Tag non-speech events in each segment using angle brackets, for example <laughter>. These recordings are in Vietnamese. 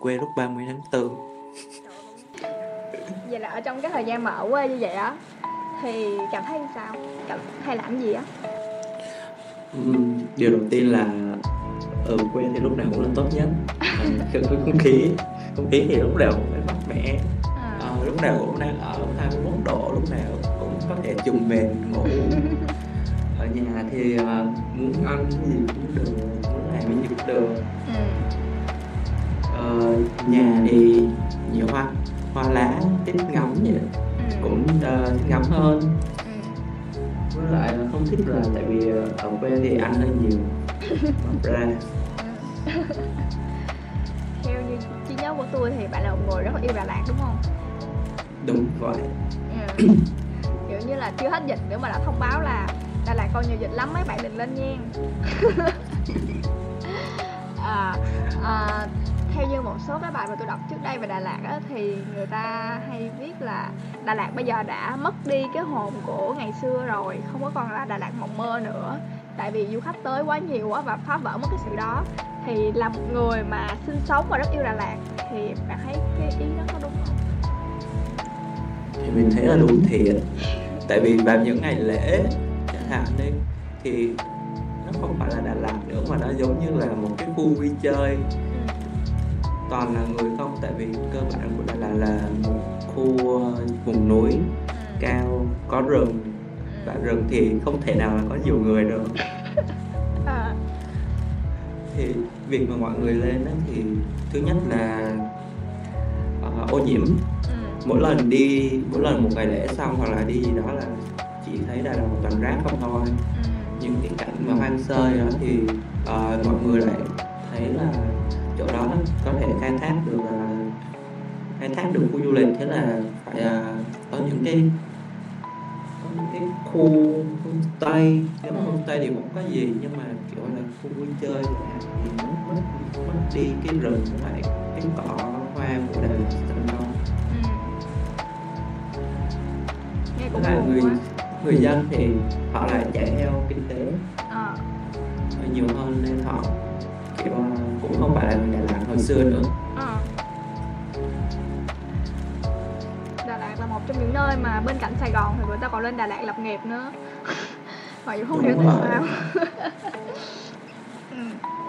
quê lúc 30 tháng 4 vậy là ở trong cái thời gian mà ở quê như vậy á thì cảm thấy sao? Cảm hay làm gì á? Điều đầu tiên là ở quê thì lúc nào cũng là tốt nhất. Ờ, không khí không khí thì lúc nào cũng phải mát mẻ à. Ờ, lúc nào cũng đang ở 21 độ lúc nào cũng có thể chùm mền ngủ. Ở nhà thì ờ, muốn ăn cái gì cũng được muốn làm cái gì cũng được. Ừ. Ờ, nhà thì nhiều hoa hoa lá thích ngắm vậy Ừ. cũng ờ, thích ngắm hơn. Ừ. với lại là không thích là tại vì ờ, ở quê thì ăn hơi nhiều. <laughs> Ra. Theo như trí nhớ của tôi thì bạn là một người rất là yêu Đà Lạt đúng không? Đúng vậy. Ừ. <coughs> kiểu như là chưa hết dịch nữa mà đã thông báo là Đà Lạt còn nhiều dịch lắm mấy bạn đừng lên nha <laughs> à, à, theo như một số cái bài mà tôi đọc trước đây về Đà Lạt á, thì người ta hay viết là Đà Lạt bây giờ đã mất đi cái hồn của ngày xưa rồi không có còn là Đà Lạt mộng mơ nữa. Tại vì du khách tới quá nhiều quá và phá vỡ mất cái sự đó. Thì là một người mà sinh sống và rất yêu Đà Lạt thì bạn thấy cái ý đó có đúng không? thì mình thấy là đúng thiệt. Tại vì vào những ngày lễ chẳng hạn đi thì nó không phải là Đà Lạt nữa mà nó giống như là một cái khu vui chơi toàn là người không? Tại vì cơ bản của Đà Lạt là một khu ờ, vùng núi cao có rừng. Và rừng thì không thể nào là có nhiều người được. <laughs> À, thì việc mà mọi người lên đó thì thứ nhất là ờ, ô nhiễm. Ừ. mỗi lần đi mỗi lần một ngày lễ xong hoặc là đi gì đó là chỉ thấy Đà Lạt một toàn rác không thôi. Ừ. những cái cảnh mà hoang sơ đó thì ờ, mọi người lại thấy là chỗ đó có thể khai thác được là khai thác được khu du lịch. Thế là phải ờ, có những cái có những cái khu homestay. Nếu mà homestay thì cũng có gì nhưng mà kiểu là khu vui chơi thì nó mất mất đi cái rừng lại cái cỏ hoa của Lạt thành công Ừ. nghe cũng buồn người quá. người dân thì họ lại chạy theo kinh tế. Ờ. nhiều hơn nên họ kiểu cũng không phải là người Đà Lạt hồi xưa nữa. Ờ. Đà Lạt là một trong những nơi mà bên cạnh Sài Gòn thì người ta còn lên Đà Lạt lập nghiệp nữa. <laughs> Mặc dù không Đúng hiểu tại sao. <laughs> Ừ.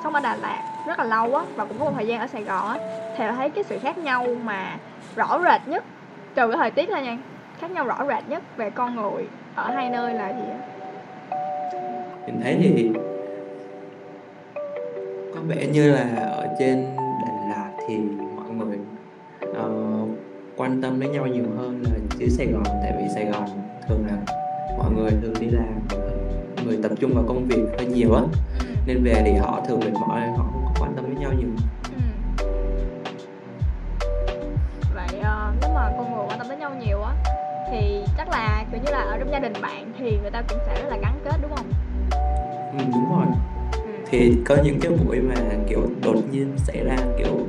Sống ở Đà Lạt rất là lâu á Và cũng có một thời gian ở Sài Gòn á Thì thấy cái sự khác nhau mà rõ rệt nhất Trừ cái thời tiết thôi nha Khác nhau rõ rệt nhất về con người Ở hai nơi là gì á? Mình thấy thì có vẻ như là ở trên Đà Lạt thì mọi người ờ, quan tâm đến nhau nhiều hơn là dưới Sài Gòn tại vì Sài Gòn thường là mọi người thường đi làm người tập trung vào công việc hơi nhiều á nên về thì họ thường mệt mỏi họ không có quan tâm đến nhau nhiều Ừ. Vậy ờ, nếu mà con người quan tâm đến nhau nhiều á thì chắc là kiểu như là ở trong gia đình bạn thì người ta cũng sẽ rất là gắn kết đúng không? ừ, đúng rồi. Thì có những cái buổi mà kiểu đột nhiên xảy ra kiểu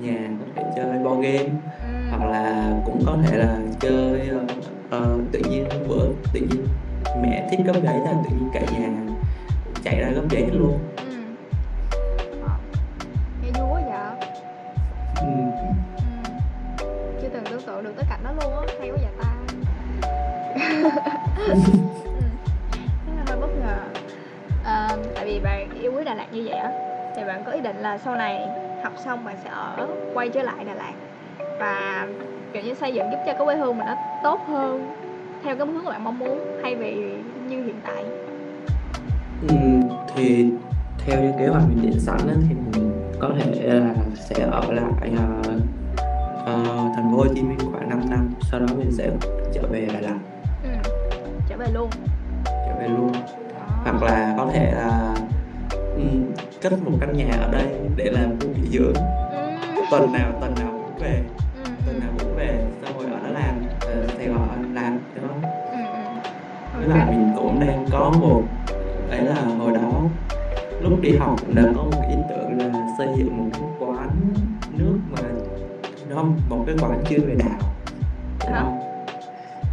nhà có thể chơi board game Ừ. hoặc là cũng có thể là chơi ờ, tự nhiên bữa tự nhiên mẹ thích gấp giấy là tự nhiên cả nhà chạy ra gấp giấy hết luôn Ừ. Nghe vui quá vậy. ừ. Ừ. Chưa từng tưởng tượng được tới cảnh đó luôn á, hay quá vậy ta. <laughs> ý định là sau này học xong bạn sẽ ở quay trở lại Đà Lạt. Và kiểu như xây dựng giúp cho cái quê hương mình nó tốt hơn theo cái hướng mà bạn mong muốn thay vì như hiện tại. Ừ, thì theo như kế hoạch mình định sẵn thì mình có thể là sẽ ở lại ờ, ờ, thành phố Hồ Chí Minh khoảng 5 năm sau đó mình sẽ trở về Đà Lạt. Ừ. trở về luôn. Trở về luôn. Hoặc là có thể là ừ, cất một căn nhà ở đây để làm khu nghỉ dưỡng ừ. tuần nào tuần nào cũng về Ừ. tuần nào cũng về xong rồi ở đó làm ở Sài Gòn làm đó Ừ. ừ. với lại mình cũng đang có một đấy là hồi đó lúc đi học cũng đã có một ý tưởng là xây dựng một cái quán nước mà không một cái quán chuyên về Hả? không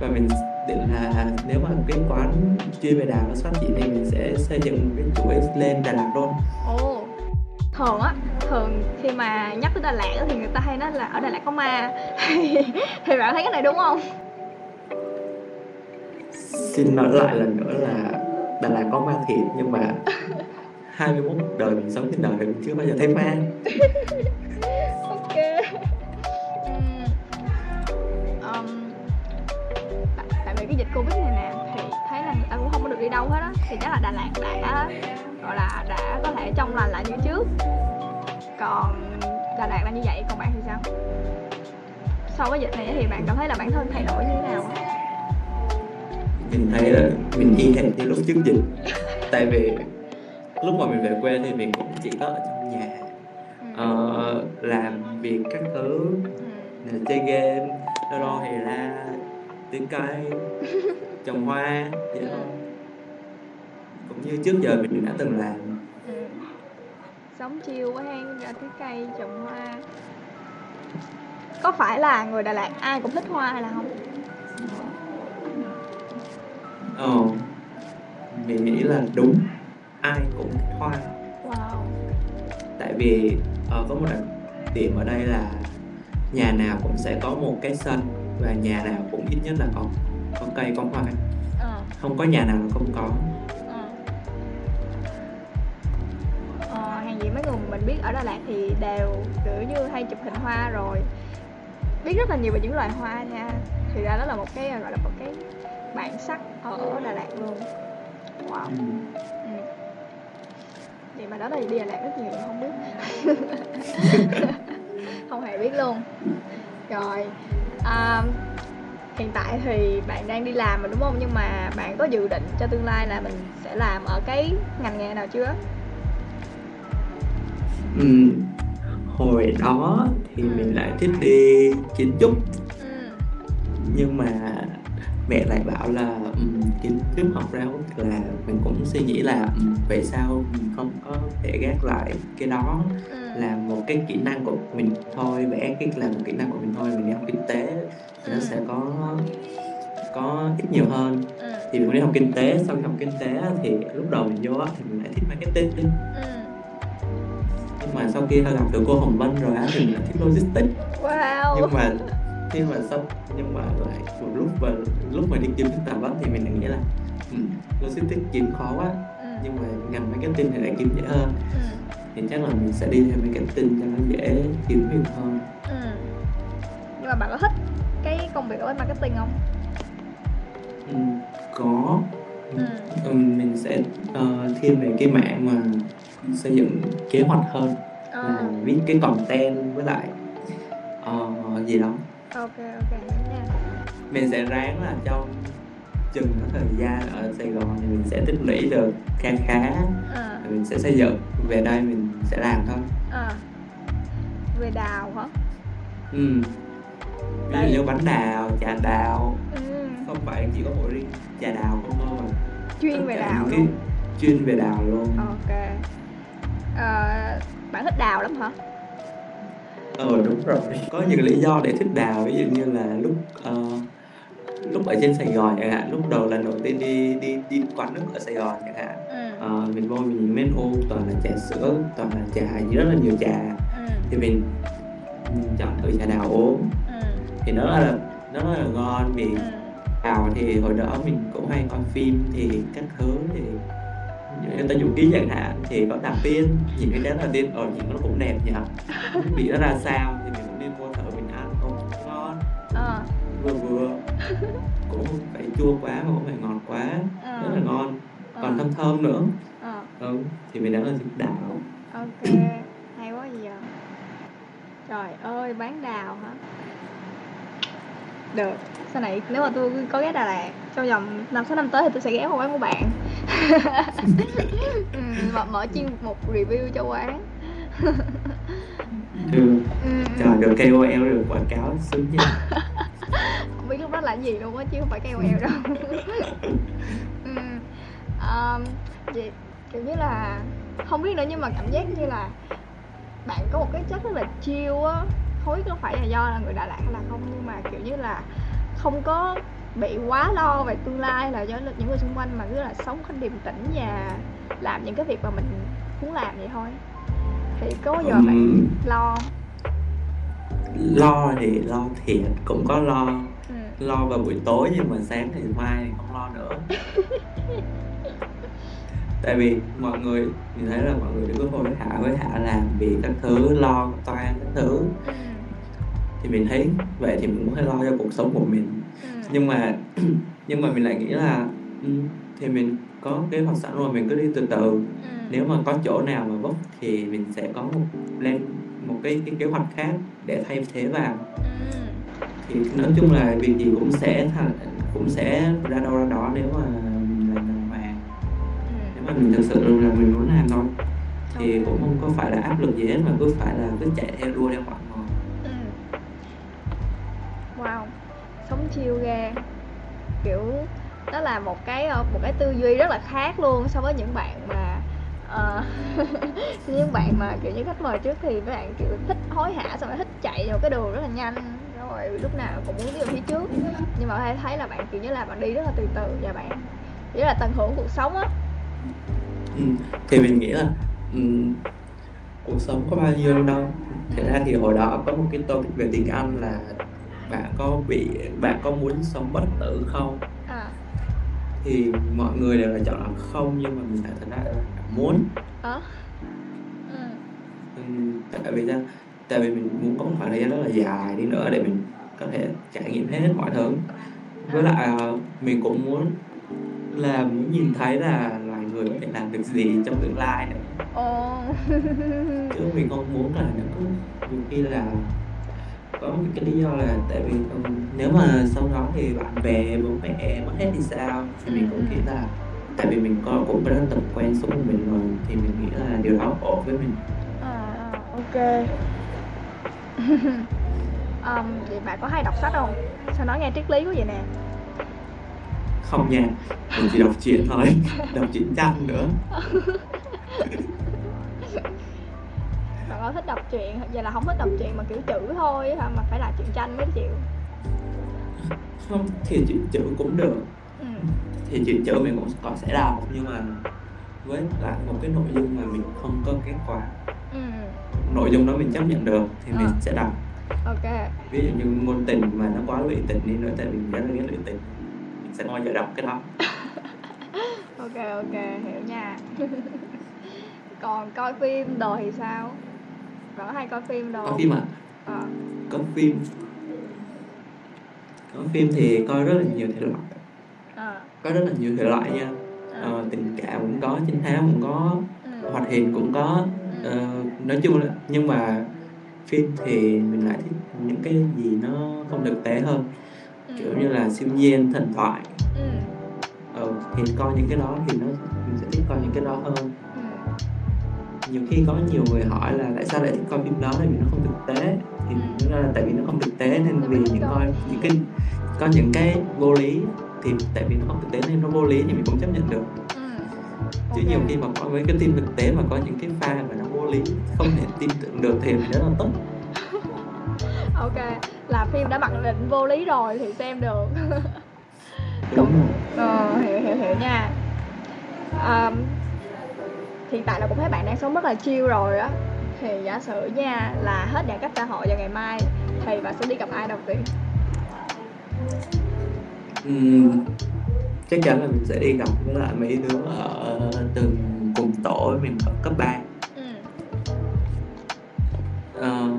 và mình định là nếu mà cái quán chuyên về đào nó phát triển thì mình sẽ xây dựng một cái chuỗi lên Đà Lạt luôn. Ồ, thường á thường khi mà nhắc tới Đà Lạt thì người ta hay nói là ở Đà Lạt có ma. Thì, <laughs> thì bạn thấy cái này đúng không? Xin nói lại lần nữa là Đà Lạt có ma thiệt nhưng mà 21 đời mình sống trên đời mình chưa bao giờ thấy ma <laughs> thì chắc là Đà Lạt đã gọi là đã có thể trong lành lại như trước. Còn Đà Lạt là như vậy còn bạn thì sao? Sau cái dịch này thì bạn cảm thấy là bản thân thay đổi như thế nào? Mình thấy là mình y hệt như lúc trước dịch tại vì lúc mà mình về quê thì mình cũng chỉ có ở trong nhà. Uh, làm việc các thứ ừ. chơi game lâu lâu thì ra tưới cây trồng hoa vậy thôi. Cũng như trước giờ mình đã từng làm ừ. sống chiêu quá hang ra tưới cây trồng hoa có phải là người Đà Lạt ai cũng thích hoa hay là không? Ờ, mình nghĩ là đúng ai cũng thích hoa wow. tại vì uh, có một đặc điểm ở đây là nhà nào cũng sẽ có một cái sân và nhà nào cũng ít nhất là có có cây có hoa ờ. không có nhà nào không có gì mấy người mình biết ở Đà Lạt thì đều kiểu như hay chụp hình hoa rồi. Biết rất là nhiều về những loài hoa nha. Thì ra đó là một cái gọi là một cái bản sắc ở Đà Lạt luôn. Wow. Ừ. Ừ. vậy mà đó là đi Đà Lạt rất nhiều không biết. <laughs> Không hề biết luôn. Rồi à, hiện tại thì bạn đang đi làm mà đúng không? Nhưng mà bạn có dự định cho tương lai là mình sẽ làm ở cái ngành nghề nào chưa ừ, hồi đó thì mình lại thích đi kiến trúc. Ừ. nhưng mà mẹ lại bảo là um, kiến trúc học ra là mình cũng suy nghĩ là um, vậy sao mình không có thể gác lại cái đó là một cái kỹ năng của mình thôi vẽ cái là một kỹ năng của mình thôi mình đi học kinh tế thì nó sẽ có có ít nhiều hơn. Thì mình đi học kinh tế sau khi học kinh tế thì lúc đầu mình vô thì mình lại thích marketing mà sau khi gặp được cô Hồng Vân rồi á thì lại thích logistics wow. nhưng mà khi mà xong nhưng mà lại một lúc và lúc mà đi kiếm tập á thì mình nghĩ là um, logistics kiếm khó quá ừ. nhưng mà ngành marketing thì lại kiếm dễ hơn ừ. thì chắc là mình sẽ đi theo marketing cho nó dễ kiếm việc hơn ừ. nhưng mà bạn có thích cái công việc ở bên marketing không ừ, có ừ. Ừ, mình sẽ uh, thiên về cái mạng mà xây dựng kế hoạch hơn. À. là viết cái content với lại uh, gì đó. Ok ok mình sẽ ráng là trong chừng có thời gian ở Sài Gòn thì mình sẽ tích lũy được khá. Khá à. mình sẽ xây dựng. Về đây mình sẽ làm thôi. À. về đào hả? Ừ. Ví dụ như bánh đào trà đào. Ừ. không phải chỉ có mỗi riêng trà đào không thôi chuyên về đào cái chuyên về đào luôn. Ok à, bạn thích đào lắm hả ờ đúng rồi có những lý do để thích đào ví dụ như là lúc uh, lúc ở trên Sài Gòn chẳng hạn lúc đầu lần đầu tiên đi đi đi quán nước ở Sài Gòn chẳng hạn ừ. uh, mình vô mình nhìn menu toàn là trà sữa toàn là trà rất là nhiều trà ừ. thì mình, mình chọn thử trà đào uống ừ. thì nó là nó rất là ngon vì ừ. đào thì hồi đó mình cũng hay coi phim thì các thứ thì người ta dùng ký chẳng hạn thì có đạp pin nhìn cái đó là tiên ở nhìn nó cũng đẹp nhỉ. Bị nó ra sao thì mình cũng đi mua thử mình ăn. Không ngon. À. vừa vừa. Cũng không phải chua quá mà cũng phải ngọt quá. À. rất là ngon. Còn à. thơm thơm nữa. À. ừ thì mình đã là đào ok hay quá gì vậy trời ơi bán đào hả? Được sau này nếu mà tôi có ghé Đà Lạt trong vòng năm sáu năm tới thì tôi sẽ ghé qua quán của bạn. <laughs> Ừ, mở, mở chuyên một review cho quán. Được <laughs> ừ. trời được KOL được quảng cáo xứng nha. <laughs> Không biết lúc đó là gì luôn á chứ không phải KOL đâu. Ừ. um, vậy kiểu như là không biết nữa nhưng mà cảm giác như là bạn có một cái chất rất là chill á. Không biết có phải là do là người Đà Lạt hay là không nhưng mà kiểu như là không có bị quá lo về tương lai là do những người xung quanh mà cứ là sống không điềm tĩnh và làm những cái việc mà mình muốn làm vậy thôi thì có bao giờ bạn Ừm, lo lo thì lo thiệt cũng có lo ừ. lo vào buổi tối nhưng mà sáng thì mai thì không lo nữa <laughs> tại vì mọi người mình thấy là mọi người đừng có hối hả hối hả làm vì các thứ lo toan các thứ Ừ. thì mình thấy vậy thì mình cũng phải lo cho cuộc sống của mình. Nhưng mà <clears throat> nhưng mà mình lại nghĩ là ừ, thì mình có kế hoạch sẵn rồi mình cứ đi từ từ Ừ. nếu mà có chỗ nào mà vấp thì mình sẽ có một lên một cái cái kế hoạch khác để thay thế vào Ừ. thì nói chung là việc gì cũng sẽ thành cũng sẽ ra đâu ra đó nếu mà mình làm đàng hoàng nếu mà mình thực sự là mình muốn làm thôi thì cũng không có phải là áp lực gì hết mà cứ phải là cứ chạy theo đua theo mọi chiêu ra. Kiểu đó là một cái ờ, một cái tư duy rất là khác luôn so với những bạn mà uh, <laughs> những bạn mà kiểu như khách mời trước thì mấy bạn kiểu thích hối hả xong rồi thích chạy vào cái đường rất là nhanh. Rồi lúc nào cũng muốn đi vào phía trước. Nhưng mà hay thấy là bạn kiểu như là bạn đi rất là từ từ và bạn chỉ là tận hưởng cuộc sống á. Ừ. thì mình nghĩ là um, cuộc sống có bao nhiêu đâu thế ra thì hồi đó có một cái topic về tiếng Anh là bạn có bị bạn có muốn sống bất tử không? À. Thì mọi người đều là chọn là không nhưng mà mình lại thật ra là muốn. Đó ừ. Ừ, tại vì sao? Tại vì mình muốn có một khoảng thời gian rất là dài đi nữa để mình có thể trải nghiệm hết mọi thứ. Với lại ờ, mình cũng muốn là muốn nhìn thấy là loài người có thể làm được gì trong tương lai nữa. Ồ. Chứ mình không muốn là nó cứ nhiều khi là có một cái lý do là tại vì ừ, nếu mà sau đó thì bạn bè bố mẹ mất hết thì sao thì mình cũng nghĩ là tại vì mình có cũng đã tập quen sống của mình rồi thì mình nghĩ là điều đó ổn với mình. À, à, ok. <laughs> Um, vậy bạn có hay đọc sách không? Sao nói nghe triết lý quá vậy nè? Không nha mình chỉ đọc truyện thôi <laughs> đọc truyện tranh nữa <laughs> bạn có thích đọc truyện. Vậy là không thích đọc truyện mà kiểu chữ thôi mà phải là truyện tranh mới chịu. Không thì truyện chữ cũng được. Ừ. thì truyện chữ mình cũng có sẽ đọc nhưng mà với lại một cái nội dung mà mình không có kết quả. Ừ. nội dung đó mình chấp nhận được thì mình Ờ. sẽ đọc. Ok. Ví dụ như ngôn tình mà nó quá lụy tình đi nữa tại mình rất là ghét lụy tình mình sẽ bao giờ đọc cái đó. <laughs> Ok ok hiểu nha. <laughs> Còn coi phim đồ thì sao có hay coi phim có không? phim à Ờ. có phim có phim thì coi rất là nhiều thể loại Ờ. có rất là nhiều thể loại nha Ờ. ờ, tình cảm cũng có trinh thám cũng có Ừ. hoạt hình cũng có Ừ. Ờ, nói chung là nhưng mà phim thì mình lại thích những cái gì nó không thực tế hơn Ừ. kiểu như là siêu nhiên thần thoại Ừ. ờ, thì coi những cái đó thì nó mình sẽ thích coi những cái đó hơn. Nhiều khi có nhiều người hỏi là tại sao lại thích coi phim đó? Tại vì nó không thực tế. Thì ra là tại vì nó không thực tế nên vì những coi những cái có những cái vô lý thì tại vì nó không thực tế nên nó vô lý thì mình cũng chấp nhận được. Ừ. chứ Ok. nhiều khi mà có mấy cái phim thực tế mà có những cái pha mà nó vô lý không thể tin tưởng được thì mình rất là tức. <laughs> Ok là phim đã mặc định vô lý rồi thì xem được. <laughs> Đúng rồi. Ờ hiểu hiểu hiểu nha. Um, hiện tại là cũng thấy bạn đang sống rất là chill rồi á. Thì giả sử nha là hết giãn cách xã hội vào ngày mai thì bạn sẽ đi gặp ai đầu tiên? Ừm, chắc chắn là mình sẽ đi gặp với lại mấy đứa ở từng cùng tổ với mình ở cấp 3 ừ. Ờ,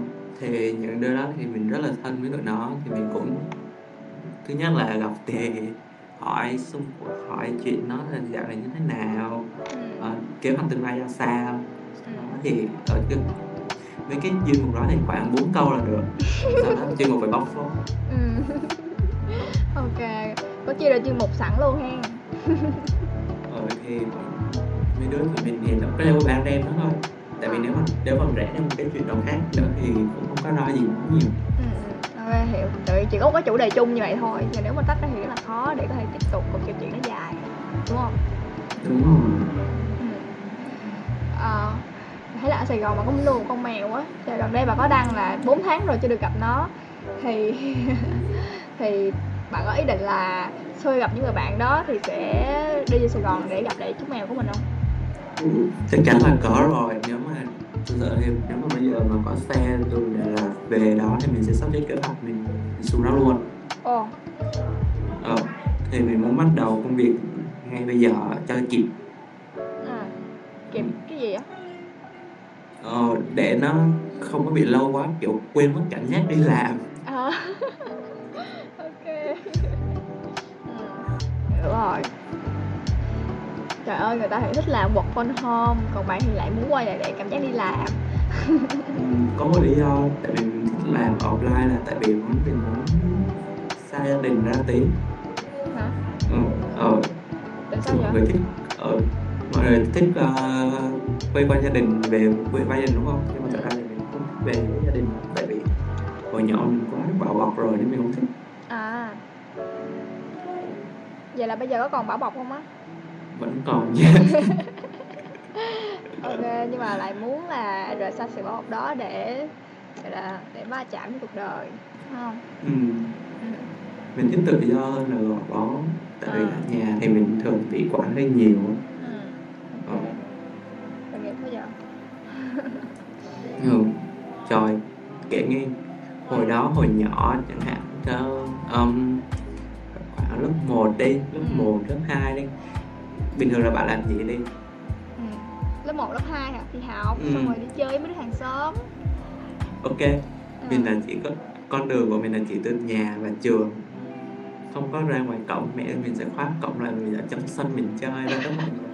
thì những đứa đó thì mình rất là thân với tụi nó thì mình cũng thứ nhất là gặp thì hỏi xung hỏi chuyện nó là dạo này như thế nào Ừ. ờ, kế hoạch tương lai ra sao Ừ. đó thì ở cái mấy cái chuyên mục đó thì khoảng 4 câu là được sau đó chuyên mục phải bóc phốt Ừ. <laughs> ok có chia ra chuyên mục sẵn luôn ha ờ thì mấy đứa tụi mình thì nó có leo ban đêm đó thôi tại vì nếu mà nếu mà rẽ ra một cái chuyện nào khác nữa thì cũng không có nói gì nhiều ừ. Ừ. ok hiểu tại vì chỉ có một cái chủ đề chung như vậy thôi và nếu mà tách ra thì rất là khó để có thể tiếp tục cuộc trò chuyện nó dài đúng không đúng rồi Ừ. Ờ, thấy là ở Sài Gòn mà có nuôi một con mèo á thì gần đây bà có đăng là 4 tháng rồi chưa được gặp nó thì <laughs> thì bạn có ý định là khi gặp những người bạn đó thì sẽ đi về Sài Gòn để gặp lại chú mèo của mình không? chắc chắn là có rồi nếu mà sợ thêm nếu mà bây giờ mà có xe từ Đà Lạt về đó thì mình sẽ sắp xếp kế hoạch mình, mình xuống đó luôn ồ ờ, thì mình muốn bắt đầu công việc ngay bây giờ cho kịp ừ. kịp cái gì á ờ, để nó không có bị lâu quá kiểu quên mất cảm giác đi làm à. <laughs> ok ừ. hiểu rồi trời ơi người ta thì thích làm work from home còn bạn thì lại muốn quay lại để cảm giác đi làm. Có một lý do tại vì mình thích làm offline là tại vì muốn mình muốn xa gia đình ra tí. Hả? Ừ, ờ, tại sao mọi vậy? Người thích ờ, mọi người thích uh, quay quanh gia đình về quê quay gia đình đúng không? Nhưng mà thật ra thì mình không thích về với gia đình tại vì hồi nhỏ mình quá bảo bọc rồi nên mình không thích. À. Vậy là bây giờ có còn bảo bọc không á vẫn còn nha <laughs> ok nhưng mà lại muốn là rời xa sự bảo bọc đó để là để va chạm với cuộc đời đúng không ừ. ừ. mình thích tự do hơn là gò bó tại vì À. ở nhà thì mình thường bị quản hơi nhiều ừ. Ok tội nghiệp quá giờ ừ. trời kể nghe hồi đó hồi nhỏ chẳng hạn có um, khoảng lớp 1 đi lớp Ừ. 1, lớp 2 đi bình thường là bạn làm gì đi ừ. lớp 1, lớp 2 hả thì học Ừ. xong rồi đi chơi với mấy đứa hàng xóm ok ừ. mình là chỉ có con đường của mình là chỉ từ nhà và trường không có ra ngoài cổng mẹ mình sẽ khóa cổng lại mình ở trong sân mình chơi đó mọi người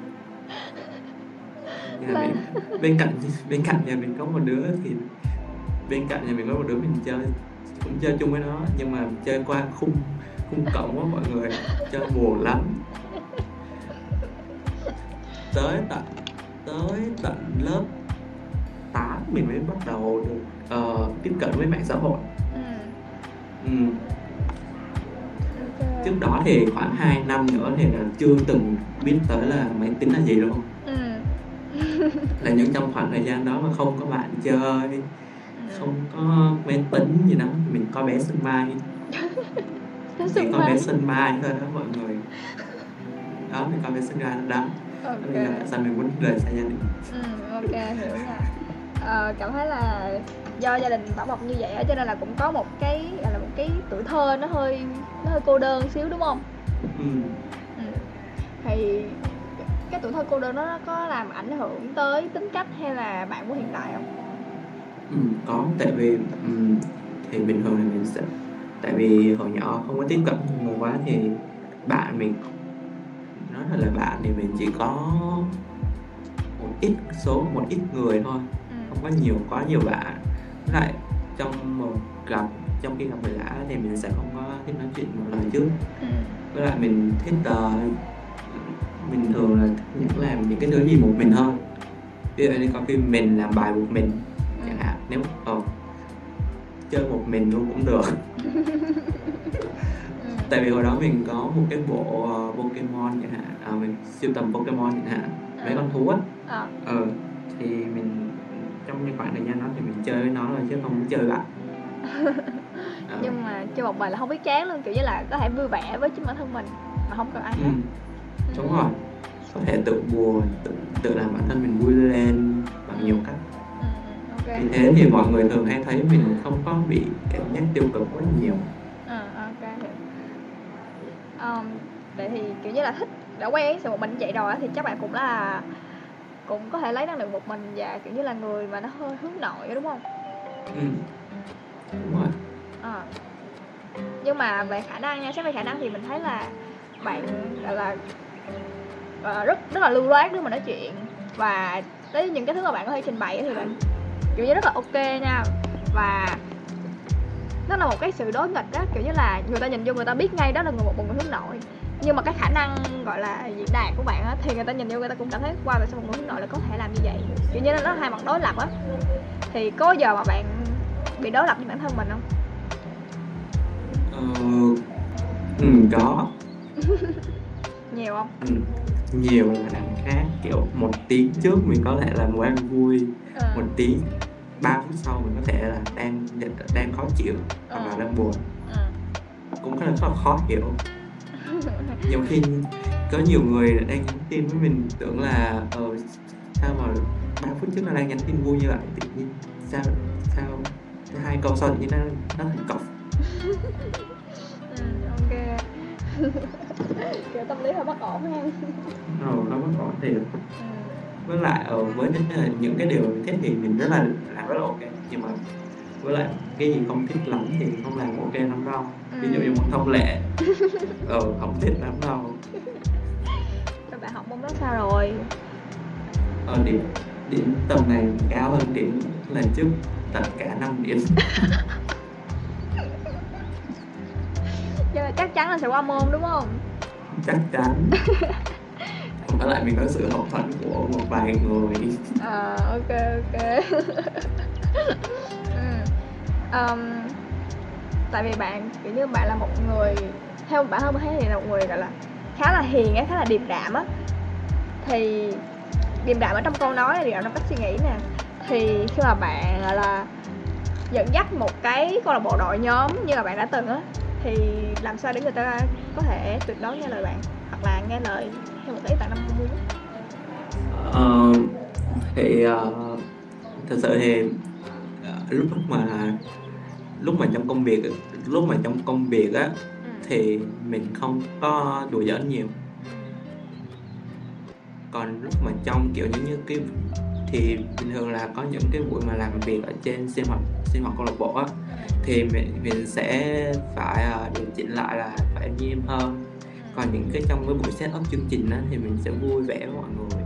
<laughs> nhà mình bên cạnh bên cạnh nhà mình có một đứa thì bên cạnh nhà mình có một đứa mình chơi cũng chơi chung với nó nhưng mà chơi qua khung khung cổng á mọi người chơi buồn lắm tới tận tới tận lớp 8 mình mới bắt đầu được ờ, tiếp cận với mạng xã hội ừ. ừ. trước đó thì khoảng 2 năm nữa thì là chưa từng biết tới là máy tính là gì luôn ừ. là những trong khoảng thời gian đó mà không có bạn chơi ừ. không có máy tính gì đó mình coi bé sân mai sung coi bé sân mai thôi đó mọi người đó mình coi bé sân mai đó ok. Đó là sao mình muốn rời xa gia đình? Ừ, ok hiểu nha. Ờ, cảm thấy là do gia đình bảo bọc như vậy á cho nên là cũng có một cái là một cái tuổi thơ nó hơi nó hơi cô đơn xíu đúng không? Ừ. ừ. thì cái tuổi thơ cô đơn đó nó có làm ảnh hưởng tới tính cách hay là bạn của hiện tại không? Ừ, có tại vì ừ, thì bình thường thì mình sẽ tại vì hồi nhỏ không có tiếp cận nhiều người quá thì bạn mình thật là bạn thì mình chỉ có một ít số một ít người thôi ừ. không có nhiều quá nhiều bạn lại trong một gặp trong khi gặp người lạ thì mình sẽ không có thích nói chuyện một lời trước Ừ. với lại mình thích ờ, mình thường là những làm những cái thứ gì một mình hơn ví dụ như có khi mình làm bài một mình chẳng hạn nếu ờ, chơi một mình luôn cũng được Ừ. <laughs> tại vì hồi đó mình có một cái bộ ờ, Pokemon chẳng hạn. À, mình sưu tầm Pokemon chẳng hạn. Mấy con thú á. Ờ. ờ thì mình trong cái khoảng thời gian đó thì mình chơi với nó rồi chứ không chơi bạn Ờ, <laughs> nhưng mà chơi một mình là không biết chán luôn kiểu như là có thể vui vẻ với chính bản thân mình mà không cần ai ừ, hết. Đúng rồi. Có thể tự buồn tự, tự làm bản thân mình vui lên bằng nhiều cách. Ừ. ừ, ok. Vì thế thì mọi người thường hay thấy mình không có bị cảm giác tiêu cực quá nhiều. ừ, um, vậy thì kiểu như là thích đã quen sự một mình vậy rồi thì chắc bạn cũng là cũng có thể lấy năng lượng một mình và kiểu như là người mà nó hơi hướng nội đúng không ừ. đúng rồi Ờ. nhưng mà về khả năng nha xét về khả năng thì mình thấy là bạn gọi là ờ, rất rất là lưu loát nếu mà nói chuyện và tới những cái thứ mà bạn có thể trình bày thì bạn kiểu như rất là ok nha và nó là một cái sự đối nghịch đó kiểu như là người ta nhìn vô người ta biết ngay đó là người một, một người hướng nội. Nhưng mà cái khả năng gọi là diễn đạt của bạn á thì người ta nhìn vô người ta cũng cảm thấy qua wow, tại sao một người hướng nội lại có thể làm như vậy? Kiểu như nó nó hai mặt đối lập á. Thì có giờ mà bạn bị đối lập với bản thân mình không? Ờ, ừ, có. <laughs> Nhiều không? Ừ. nhiều là đằng khác kiểu một tiếng trước mình có thể là đang vui Ờ. một tiếng ba phút sau mình có thể là đang đang khó chịu hoặc là Ờ. đang buồn Ừ. cũng rất là khó, khó hiểu nhiều khi có nhiều người đang nhắn tin với mình tưởng là ờ sao mà ba phút trước nó đang nhắn tin vui như vậy tự nhiên sao sao hai câu sau tự nhiên nó nó thành cọc ừ, ok <laughs> kiểu tâm lý hơi bất ổn ha rồi nó bất ổn thiệt ừ. Với lại ờ, với những, những cái điều thích thì mình rất là làm rất là ok. Nhưng mà với lại cái gì không thích lắm thì không làm ok lắm đâu. Ví dụ như Ừ. một thông lệ. Ờ <laughs> không thích lắm đâu. Rồi bạn học môn đó sao rồi? Ờ điểm điểm tầm này cao hơn điểm lần trước tận cả 5 điểm. <laughs> Nhưng mà chắc chắn là sẽ qua môn đúng không? Chắc chắn <laughs> với lại mình có sự hậu thuẫn của một vài người. À ok ok. <laughs> Ừ. um, tại vì bạn kiểu như bạn là một người theo bản thân mình thấy thì là một người gọi là khá là hiền á khá là điềm đạm á. Thì điềm đạm ở trong câu nói này điềm đạm trong cách suy nghĩ nè. Thì khi mà bạn gọi là dẫn dắt một cái câu lạc bộ đội nhóm như là bạn đã từng á thì làm sao để người ta có thể tuyệt đối nghe lời bạn hoặc là nghe lời một cái ý bạn mong muốn Ờ, thì ờ, thật sự thì ờ, lúc lúc mà lúc mà trong công việc lúc mà trong công việc á ừ. thì mình không có đùa giỡn nhiều. Còn lúc mà trong kiểu như như cái thì bình thường là có những cái buổi mà làm việc ở trên sinh hoạt sinh hoạt câu lạc bộ á thì mình mình sẽ phải ờ, điều chỉnh lại là phải nghiêm hơn còn những cái trong cái buổi set up chương trình á thì mình sẽ vui vẻ với mọi người.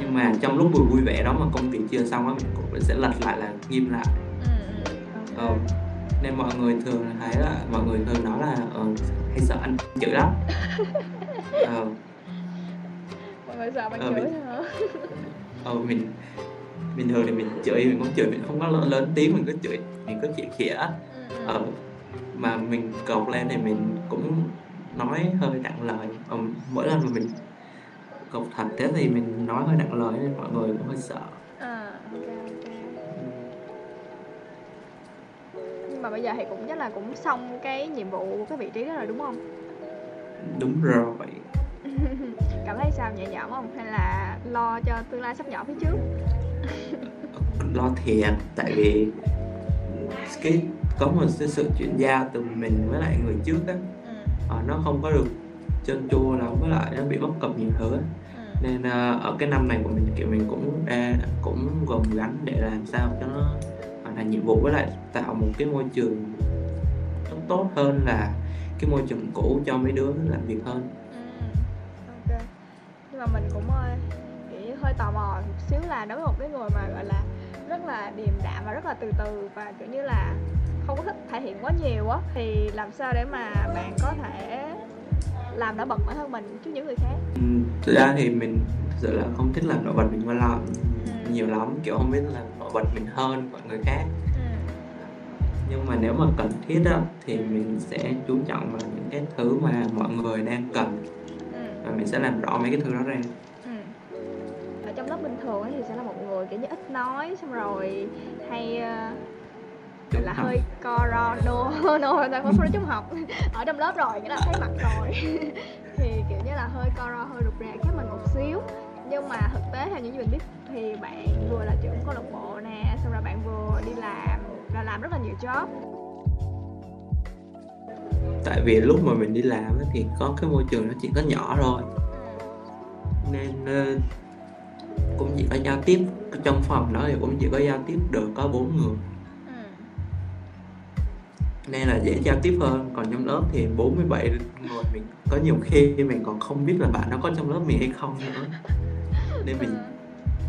Nhưng mà trong lúc vừa vui vẻ đó mà công việc chưa xong á mình cũng sẽ lật lại là nghiêm lại. Ờ, nên mọi người thường thấy là mọi người thường nói là ờ, hay sợ anh chửi lắm. <laughs> Ờ, mọi người sợ bạn Ờ, chửi bị- hả? <laughs> Ờ, mình bình thường thì mình chửi mình cũng chửi mình không có lớn, tiếng mình cứ chửi mình cứ chửi khỉa ờ, mà mình cột lên thì mình cũng nói hơi nặng lời. Ờ, mỗi lần mà mình cột thật thế thì mình nói hơi nặng lời nên mọi người cũng hơi sợ. À ok nhưng mà bây giờ thì cũng chắc là cũng xong cái nhiệm vụ của cái vị trí đó rồi đúng không? Đúng rồi. <laughs> Cảm thấy sao? Nhẹ nhõm không? Hay là lo cho tương lai sắp nhỏ phía trước? <laughs> Lo thiệt tại vì cái có một sự chuyển giao từ mình với lại người trước á ờ, nó không có được trơn tru lắm với lại nó bị bất cập nhiều thứ á. Ừ. nên ờ, ở cái năm này của mình kiểu mình cũng ra cũng gồng gánh để làm sao cho nó hoàn thành nhiệm vụ với lại tạo một cái môi trường nó tốt hơn là cái môi trường cũ cho mấy đứa làm việc hơn Ừ. ok nhưng mà mình cũng ơi nghĩ hơi tò mò một xíu là đối với một cái người mà gọi là rất là điềm đạm và rất là từ từ và kiểu như là không có thích thể hiện quá nhiều á thì làm sao để mà bạn có thể làm nổi bật bản thân mình trước những người khác Ừ, thực ra thì mình thực sự là không thích làm nổi bật mình qua lo Ừ. nhiều lắm kiểu không biết làm nổi bật mình hơn mọi người khác ừ. nhưng mà nếu mà cần thiết á thì mình sẽ chú trọng vào những cái thứ mà mọi người đang cần Ừ. và mình sẽ làm rõ mấy cái thứ đó ra Ừ. ở trong lớp bình thường thì sẽ là một người kiểu như ít nói xong rồi hay gọi là Đúng hơi co ro <laughs> no ta không nói chung học. Ở trong lớp rồi nghĩa là thấy mặt rồi. <laughs> Thì kiểu như là hơi co ro hơi rụt rè khác mình một xíu. Nhưng mà thực tế theo những gì mình biết thì bạn vừa là trưởng câu lạc bộ nè xong rồi bạn vừa đi làm là làm rất là nhiều job. Tại vì lúc mà mình đi làm thì có cái môi trường nó chỉ có nhỏ thôi. Nên ờ, cũng chỉ có giao tiếp. Trong phòng đó thì cũng chỉ có giao tiếp được có bốn người. ừ nên là dễ giao tiếp hơn. Còn trong lớp thì 47 người mình có nhiều khi mình còn không biết là bạn nó có trong lớp mình hay không nữa. Nên mình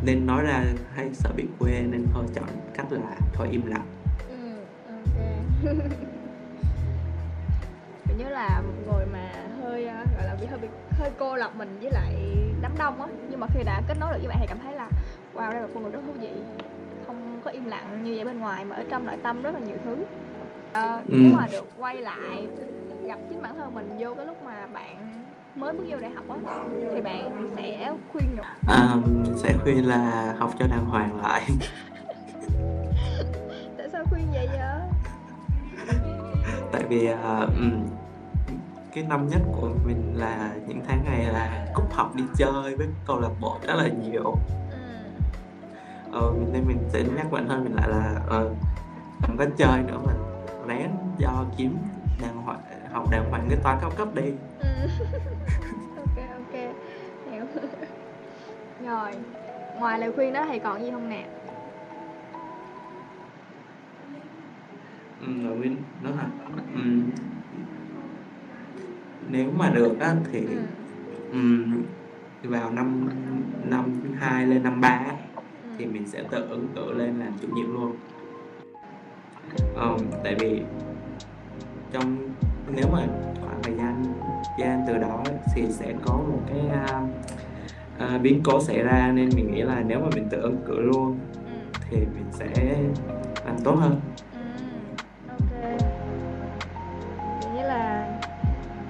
nên nói ra hay sợ bị quê nên thôi chọn cách là thôi im lặng. Ừ, ok. <laughs> Kiểu như là một người mà hơi ờ, gọi là bị hơi bị hơi cô lập mình với lại đám đông á. Nhưng mà khi đã kết nối được với bạn thì cảm thấy là wow đây là một con người rất thú vị. Không có im lặng như vậy bên ngoài mà ở trong nội tâm rất là nhiều thứ. Ờ, Ừ. nếu mà được quay lại gặp chính bản thân mình vô cái lúc mà bạn mới bước vô đại học á thì bạn sẽ khuyên nhủ à, mình sẽ khuyên là học cho đàng hoàng lại. <laughs> Tại sao khuyên vậy vậy? Tại vì ừm, cái năm nhất của mình là những tháng ngày là cúp học đi chơi với câu lạc bộ rất là nhiều. Ừ. ờ nên mình sẽ nhắc bản thân mình lại là ờ đừng có chơi nữa mà ráng do kiếm đàng hoàng học đàng hoàng cái toán cao cấp đi. Ừ. ok ok. Hiểu. Rồi ngoài lời khuyên đó thì còn gì không nè? Ừ, lời khuyên đó là ừ, nếu mà được á thì ừ. ừm, vào năm năm hai lên năm ba thì mình sẽ tự ứng cử lên làm chủ nhiệm luôn Ờ, tại vì trong nếu mà khoảng thời gian gian từ đó thì sẽ có một cái à, à, biến cố xảy ra nên mình nghĩ là nếu mà mình tự ứng cử luôn ừ. thì mình sẽ làm tốt hơn. Ừ,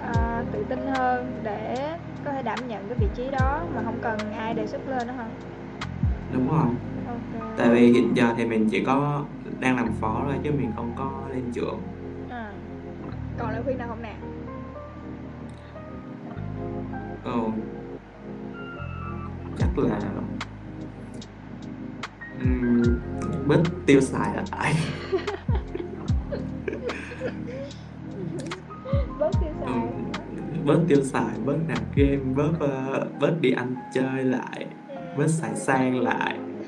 à, tự tin hơn để có thể đảm nhận cái vị trí đó mà không cần ai đề xuất lên đó hả? Đúng rồi. Ok. Tại vì hiện giờ thì mình chỉ có đang làm phó thôi chứ mình không có lên trưởng à. còn lời khuyên nào không nè ừ. chắc là ừm, bớt tiêu xài lại <laughs> bớt tiêu Ừ, xài bớt tiêu xài bớt nạp game bớt ờ, bớt đi ăn chơi lại Ừ. bớt xài sang lại <laughs>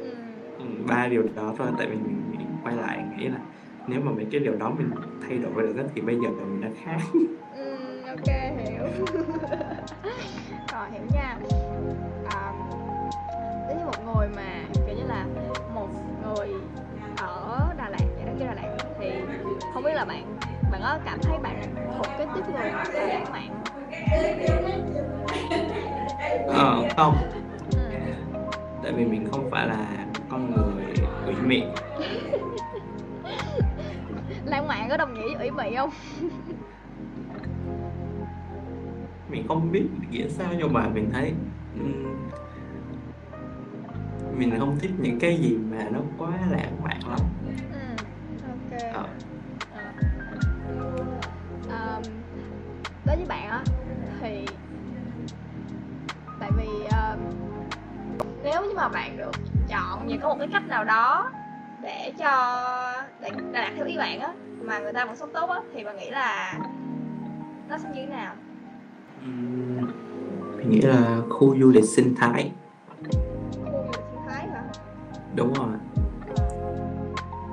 Ừ. ừ, ba điều đó thôi tại mình quay lại nghĩ là nếu mà mấy cái điều đó mình thay đổi được thì bây giờ mình đã khác. Ừ, ok hiểu. <laughs> Rồi hiểu nha. À, đối với một người mà kiểu như là một người ở Đà Lạt ở cái Đà Lạt thì không biết là bạn bạn có cảm thấy bạn thuộc cái tiếp người sợ lãng mạn ờ không. Ừ. tại vì mình không phải là con người ủy mị có đồng nghĩa với ủy mị không? <laughs> Mình không biết nghĩa sao nhưng mà mình thấy ừm, mình không thích những cái gì mà nó quá lãng mạn lắm. Ừ. ok. Ờ, Ờ, đối với bạn á thì tại vì ờ, nếu như mà bạn được chọn và có một cái cách nào đó để cho để để đạt theo ý bạn á mà người ta vẫn sống tốt á thì bạn nghĩ là nó sẽ như thế nào? Ừm, mình nghĩ là khu du lịch sinh thái. Khu du lịch sinh thái hả? Đúng rồi.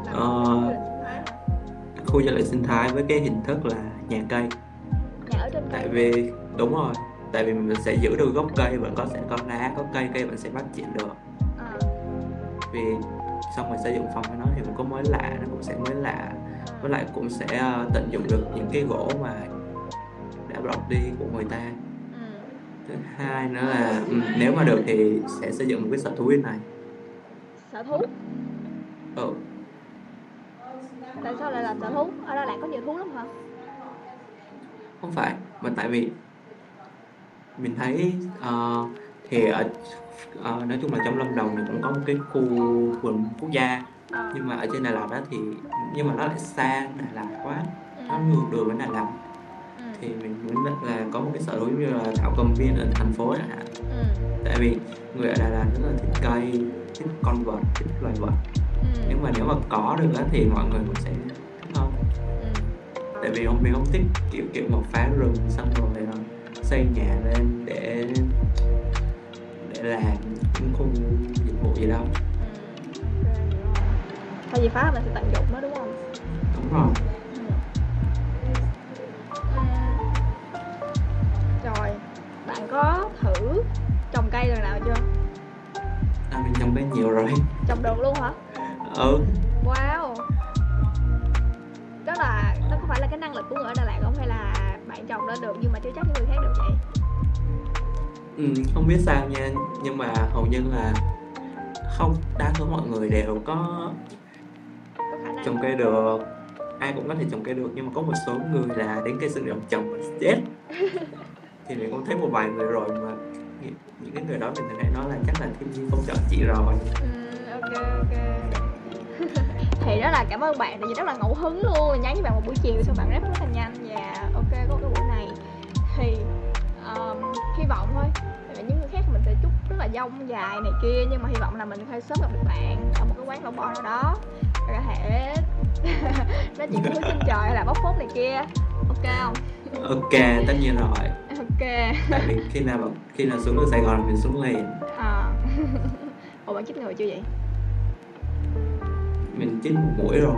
Làm Ờ. khu du lịch sinh thái với cái hình thức là nhà cây. Nhà ở trên tại cây. vì đúng rồi tại vì mình sẽ giữ được gốc cây vẫn có sẽ có lá có cây cây vẫn sẽ phát triển được. Ờ, vì xong rồi xây dựng phòng với nó thì cũng có mới lạ nó cũng sẽ mới lạ. Với lại cũng sẽ ờ, tận dụng được những cái gỗ mà đã bọc đi của người ta. Thứ hai nữa là ừ, nếu mà được thì sẽ xây dựng một cái sở thú bên này. Sở thú? Ừ, tại sao lại làm sở thú? Ở Đà Lạt có nhiều thú lắm hả? Không phải mà tại vì mình thấy ờ, thì ở ờ, nói chung là trong Lâm Đồng thì cũng có một cái khu vườn quốc gia Ờ, nhưng mà ở trên Đà Lạt đó thì nhưng mà nó lại xa Đà Lạt quá ừ. nó ngược đường với Đà Lạt Ừ. thì mình muốn là có một cái sở thú như là thảo cầm viên ở thành phố chẳng hạn Ừ. tại vì người ở Đà Lạt rất là thích cây thích con vật thích loài vật Ừ. nhưng mà nếu mà có được á thì mọi người cũng sẽ thích Ừ. tại vì không mình không thích kiểu kiểu mà phá rừng xong rồi ờ, xây nhà lên để để làm những khu dịch vụ gì đâu. Thay vì phá mình sẽ tận dụng nó đúng không? đúng rồi Ừ. Rồi, bạn có thử trồng cây lần nào chưa? à, mình trồng cây nhiều rồi Trồng được luôn hả? ừ Wow. Đó là nó có phải là cái năng lực của người ở Đà Lạt không hay là bạn trồng lên được nhưng mà chưa chắc những người khác được vậy? Ừ, không biết sao nha. Nhưng mà hầu như là không đa số mọi người đều có trồng cây được. Ai cũng có thể trồng cây được nhưng mà có một số người là đến cây xương rồng trồng mà chết. <laughs> Thì mình cũng thấy một vài người rồi mà những cái người đó mình hay nói là chắc là thiên nhiên không chọn chị rồi. Ừ, ok ok. <laughs> thì đó là cảm ơn bạn tại vì rất là ngẫu hứng luôn. Nhắn với bạn một buổi chiều xong bạn rep rất là nhanh hy vọng thôi. Tại những người khác mình sẽ chúc rất là dông dài này kia nhưng mà hy vọng là mình thể sớm gặp được bạn ở một cái quán lẩu bò nào đó. Rồi có thể <laughs> nói chuyện với trên trời hay là bóc phốt này kia. Ok không? Ok tất nhiên rồi. Ok. Tại vì khi nào khi nào xuống được sài gòn mình xuống liền. À. <laughs> ủa bạn chích ngừa chưa vậy? Mình chích một mũi rồi